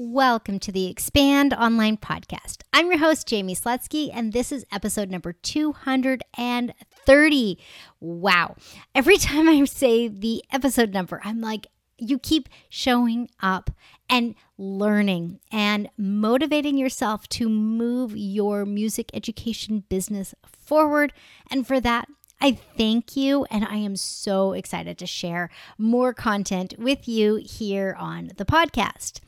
Welcome to the Expand Online Podcast. I'm your host, Jamie Slutsky, and this is episode number 230. Wow. Every time I say the episode number, I'm like, you keep showing up and learning and motivating yourself to move your music education business forward. And for that, I thank you, and I am so excited to share more content with you here on the podcast.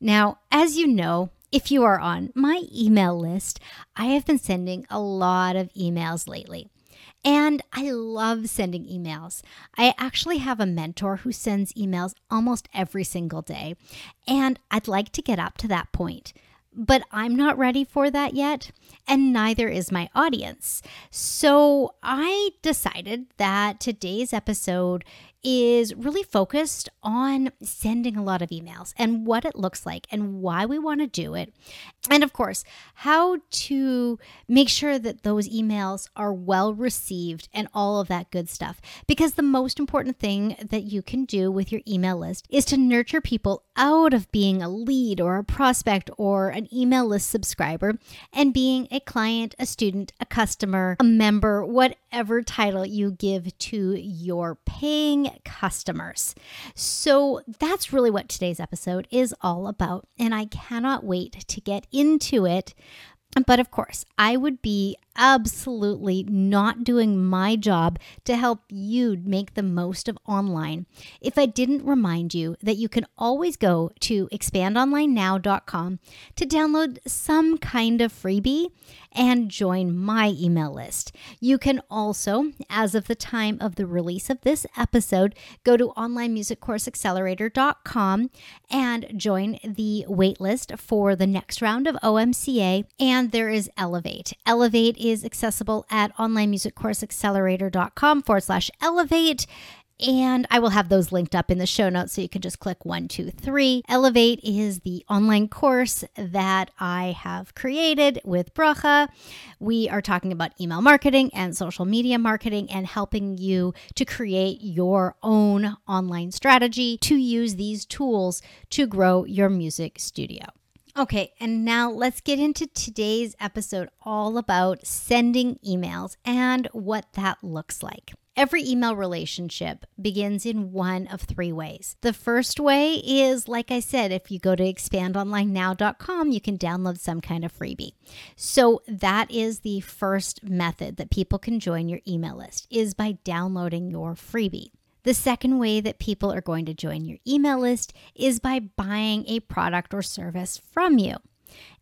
Now, as you know, if you are on my email list, I have been sending a lot of emails lately. And I love sending emails. I actually have a mentor who sends emails almost every single day. And I'd like to get up to that point. But I'm not ready for that yet, and neither is my audience. So I decided that today's episode is really focused on sending a lot of emails and what it looks like and why we want to do it. And of course, how to make sure that those emails are well received and all of that good stuff. Because the most important thing that you can do with your email list is to nurture people out of being a lead or a prospect or an email list subscriber and being a client, a student, a customer, a member, whatever title you give to your paying customers. So that's really what today's episode is all about. And I cannot wait to get into it. But of course, I would be absolutely not doing my job to help you make the most of online if I didn't remind you that you can always go to expandonlinenow.com to download some kind of freebie and join my email list. You can also, as of the time of the release of this episode, go to onlinemusiccourseaccelerator.com and join the waitlist for the next round of OMCA. And there is Elevate. Elevate is accessible at onlinemusiccourseaccelerator.com forward slash elevate. And I will have those linked up in the show notes so you can just click one, two, three. Elevate is the online course that I have created with Bracha. We are talking about email marketing and social media marketing and helping you to create your own online strategy to use these tools to grow your music studio. Okay, and now let's get into today's episode all about sending emails and what that looks like. Every email relationship begins in one of three ways. The first way is, like I said, if you go to expandonlinenow.com, you can download some kind of freebie. So that is the first method that people can join your email list is by downloading your freebie. The second way that people are going to join your email list is by buying a product or service from you.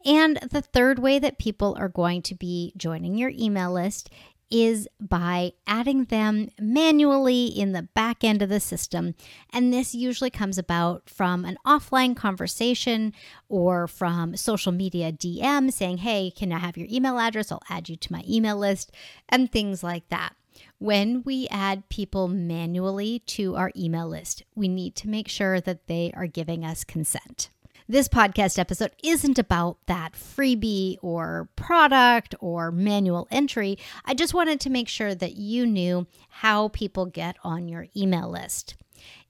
And the third way that people are going to be joining your email list is by adding them manually in the back end of the system. And this usually comes about from an offline conversation or from social media DM saying, Hey, can I have your email address? I'll add you to my email list, and things like that. When we add people manually to our email list, we need to make sure that they are giving us consent. This podcast episode isn't about that freebie or product or manual entry. I just wanted to make sure that you knew how people get on your email list.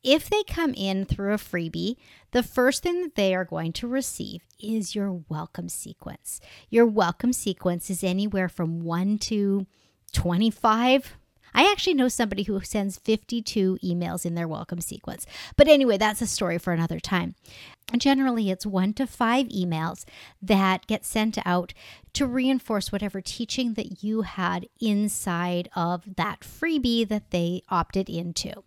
If they come in through a freebie, the first thing that they are going to receive is your welcome sequence. Your welcome sequence is anywhere from 1 to 25 I actually know somebody who sends 52 emails in their welcome sequence. But anyway, that's a story for another time. Generally, it's one to five emails that get sent out to reinforce whatever teaching that you had inside of that freebie that they opted into.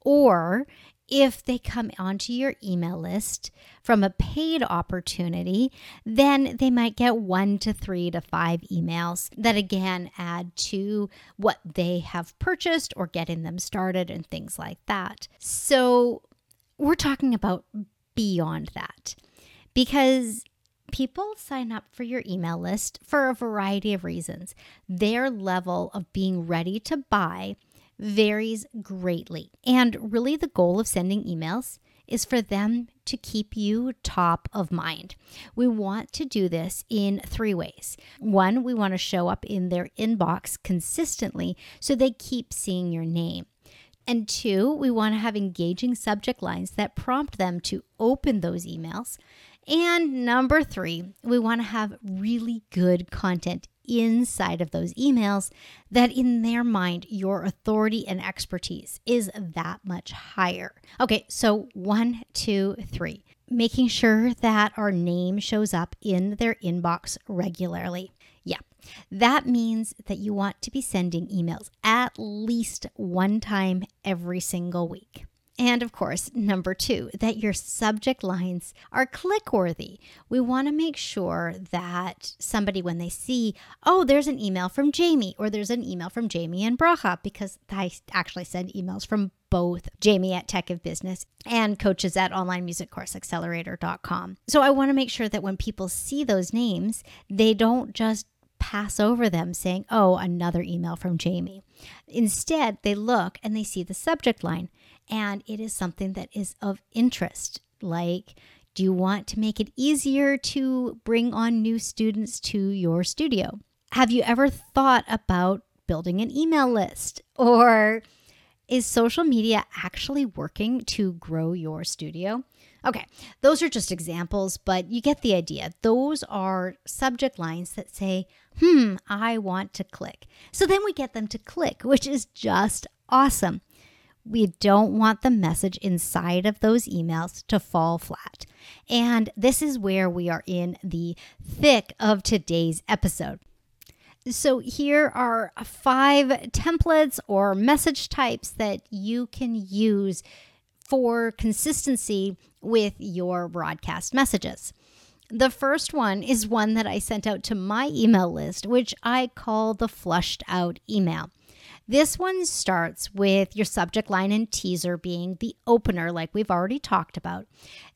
Or if they come onto your email list from a paid opportunity, then they might get one to three to five emails that again add to what they have purchased or getting them started and things like that. So we're talking about beyond that because People sign up for your email list for a variety of reasons. Their level of being ready to buy varies greatly. And really, the goal of sending emails is for them to keep you top of mind. We want to do this in three ways. One, we want to show up in their inbox consistently so they keep seeing your name. And two, we want to have engaging subject lines that prompt them to open those emails. And number three, we want to have really good content inside of those emails that in their mind, your authority and expertise is that much higher. Okay, so one, two, three, making sure that our name shows up in their inbox regularly. Yeah, that means that you want to be sending emails at least one time every single week. And of course, number two, that your subject lines are click worthy. We want to make sure that somebody, when they see, oh, there's an email from Jamie, or there's an email from Jamie and Bracha, because I actually send emails from both Jamie at Tech of Business and coaches at onlinemusiccourseaccelerator.com. So I want to make sure that when people see those names, they don't just pass over them saying, oh, another email from Jamie. Instead, they look and they see the subject line and it is something that is of interest. Like, do you want to make it easier to bring on new students to your studio? Have you ever thought about building an email list? Or is social media actually working to grow your studio? Okay, those are just examples, but you get the idea. Those are subject lines that say, hmm, I want to click. So then we get them to click, which is just awesome. We don't want the message inside of those emails to fall flat. And this is where we are in the thick of today's episode. So, here are five templates or message types that you can use for consistency with your broadcast messages. The first one is one that I sent out to my email list, which I call the flushed out email. This one starts with your subject line and teaser being the opener, like we've already talked about.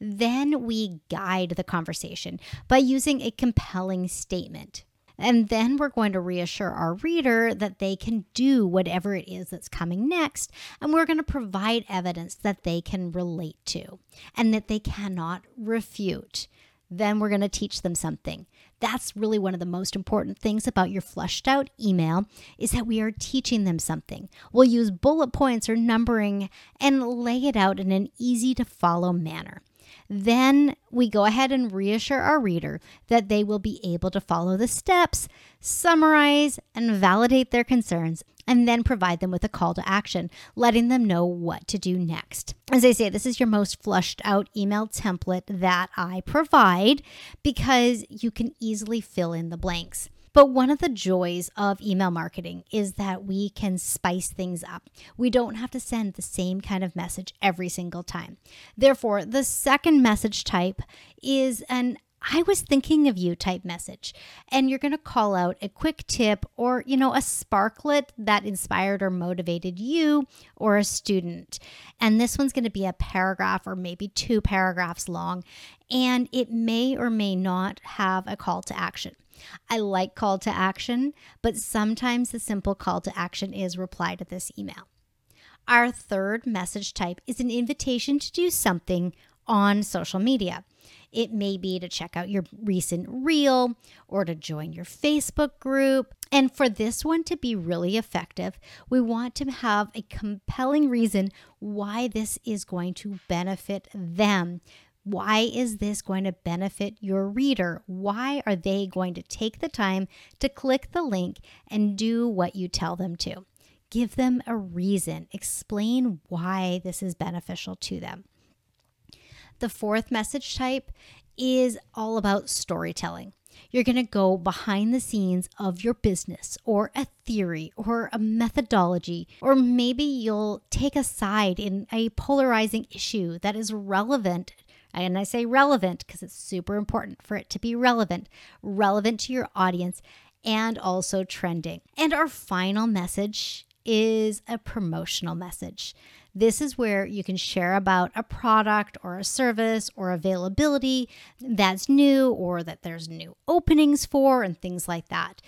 Then we guide the conversation by using a compelling statement. And then we're going to reassure our reader that they can do whatever it is that's coming next. And we're going to provide evidence that they can relate to and that they cannot refute. Then we're going to teach them something. That's really one of the most important things about your flushed out email is that we are teaching them something. We'll use bullet points or numbering and lay it out in an easy to follow manner. Then we go ahead and reassure our reader that they will be able to follow the steps, summarize, and validate their concerns, and then provide them with a call to action, letting them know what to do next. As I say, this is your most flushed out email template that I provide because you can easily fill in the blanks. But one of the joys of email marketing is that we can spice things up. We don't have to send the same kind of message every single time. Therefore, the second message type is an I was thinking of you type message. And you're going to call out a quick tip or, you know, a sparklet that inspired or motivated you or a student. And this one's going to be a paragraph or maybe two paragraphs long. And it may or may not have a call to action. I like call to action, but sometimes the simple call to action is reply to this email. Our third message type is an invitation to do something on social media. It may be to check out your recent reel or to join your Facebook group. And for this one to be really effective, we want to have a compelling reason why this is going to benefit them. Why is this going to benefit your reader? Why are they going to take the time to click the link and do what you tell them to? Give them a reason. Explain why this is beneficial to them. The fourth message type is all about storytelling. You're going to go behind the scenes of your business or a theory or a methodology, or maybe you'll take a side in a polarizing issue that is relevant. And I say relevant because it's super important for it to be relevant, relevant to your audience and also trending. And our final message is a promotional message. This is where you can share about a product or a service or availability that's new or that there's new openings for and things like that.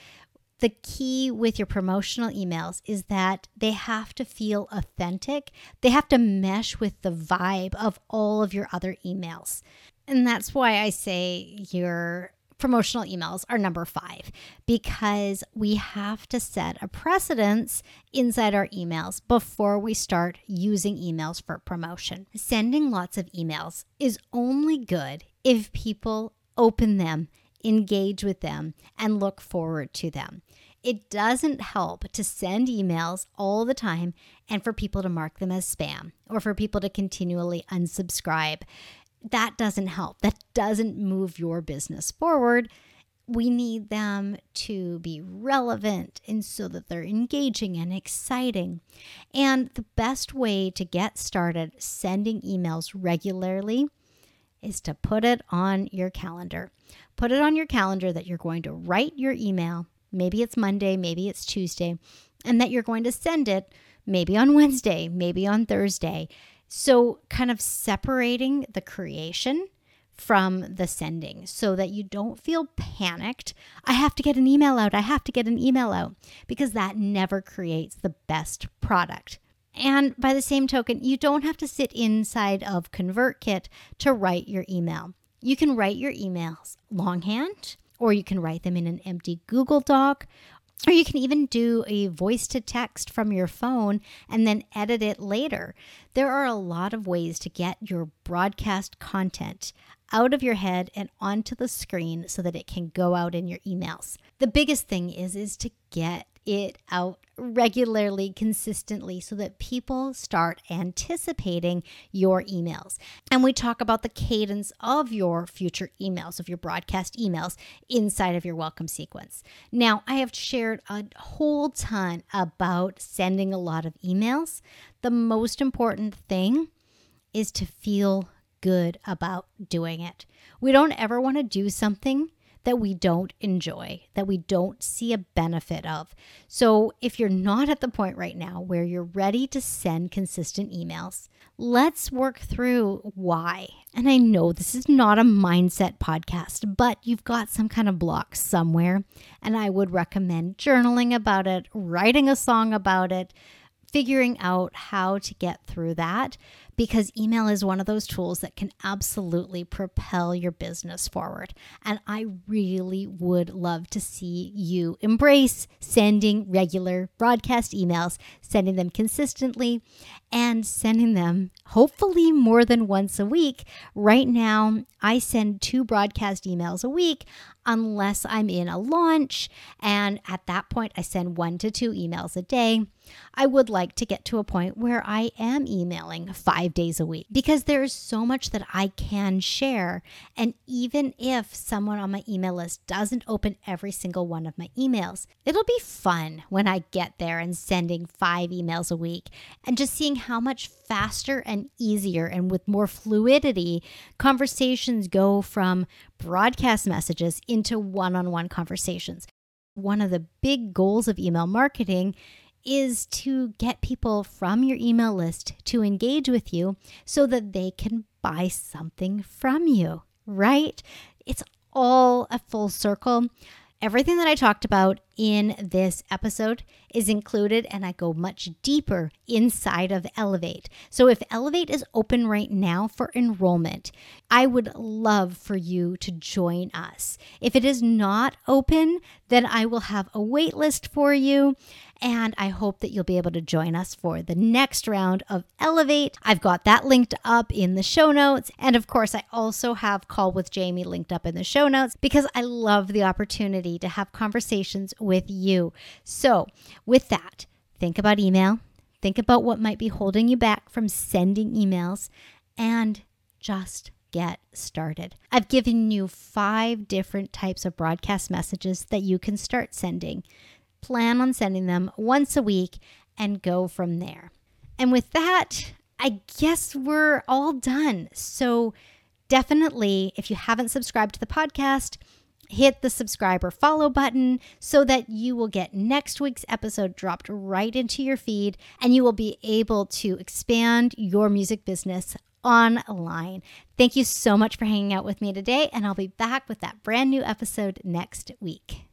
The key with your promotional emails is that they have to feel authentic. They have to mesh with the vibe of all of your other emails. And that's why I say your promotional emails are number five because we have to set a precedence inside our emails before we start using emails for promotion. Sending lots of emails is only good if people open them, engage with them, and look forward to them. It doesn't help to send emails all the time and for people to mark them as spam or for people to continually unsubscribe that doesn't help. That doesn't move your business forward. We need them to be relevant and so that they're engaging and exciting. And the best way to get started sending emails regularly is to put it on your calendar. Put it on your calendar that you're going to write your email. Maybe it's Monday, maybe it's Tuesday, and that you're going to send it maybe on Wednesday, maybe on Thursday. So, kind of separating the creation from the sending so that you don't feel panicked. I have to get an email out. I have to get an email out because that never creates the best product. And by the same token, you don't have to sit inside of ConvertKit to write your email. You can write your emails longhand, or you can write them in an empty Google Doc, or you can even do a voice to text from your phone and then edit it later. There are a lot of ways to get your broadcast content out of your head and onto the screen so that it can go out in your emails. The biggest thing is is to get it out regularly, consistently, so that people start anticipating your emails. And we talk about the cadence of your future emails, of your broadcast emails inside of your welcome sequence. Now, I have shared a whole ton about sending a lot of emails. The most important thing is to feel good about doing it. We don't ever want to do something that we don't enjoy, that we don't see a benefit of. So, if you're not at the point right now where you're ready to send consistent emails, let's work through why. And I know this is not a mindset podcast, but you've got some kind of block somewhere. And I would recommend journaling about it, writing a song about it figuring out how to get through that because email is one of those tools that can absolutely propel your business forward. And I really would love to see you embrace sending regular broadcast emails, sending them consistently, and sending them hopefully more than once a week. Right now, I send two broadcast emails a week unless I'm in a launch. And at that point, I send one to two emails a day. I would like to get to a point where I am emailing five days a week because there is so much that I can share. And even if someone on my email list doesn't open every single one of my emails, it'll be fun when I get there and sending five emails a week and just seeing how much faster and easier and with more fluidity conversations go from broadcast messages into one on one conversations. One of the big goals of email marketing is to get people from your email list to engage with you so that they can buy something from you, right? It's all a full circle. Everything that I talked about in this episode is included, and I go much deeper inside of Elevate. So, if Elevate is open right now for enrollment, I would love for you to join us. If it is not open, then I will have a wait list for you. And I hope that you'll be able to join us for the next round of Elevate. I've got that linked up in the show notes. And of course, I also have Call with Jamie linked up in the show notes because I love the opportunity to have conversations with you. So, with that, think about email, think about what might be holding you back from sending emails, and just get started. I've given you five different types of broadcast messages that you can start sending. Plan on sending them once a week and go from there. And with that, I guess we're all done. So, definitely, if you haven't subscribed to the podcast, hit the subscribe or follow button so that you will get next week's episode dropped right into your feed and you will be able to expand your music business online. Thank you so much for hanging out with me today, and I'll be back with that brand new episode next week.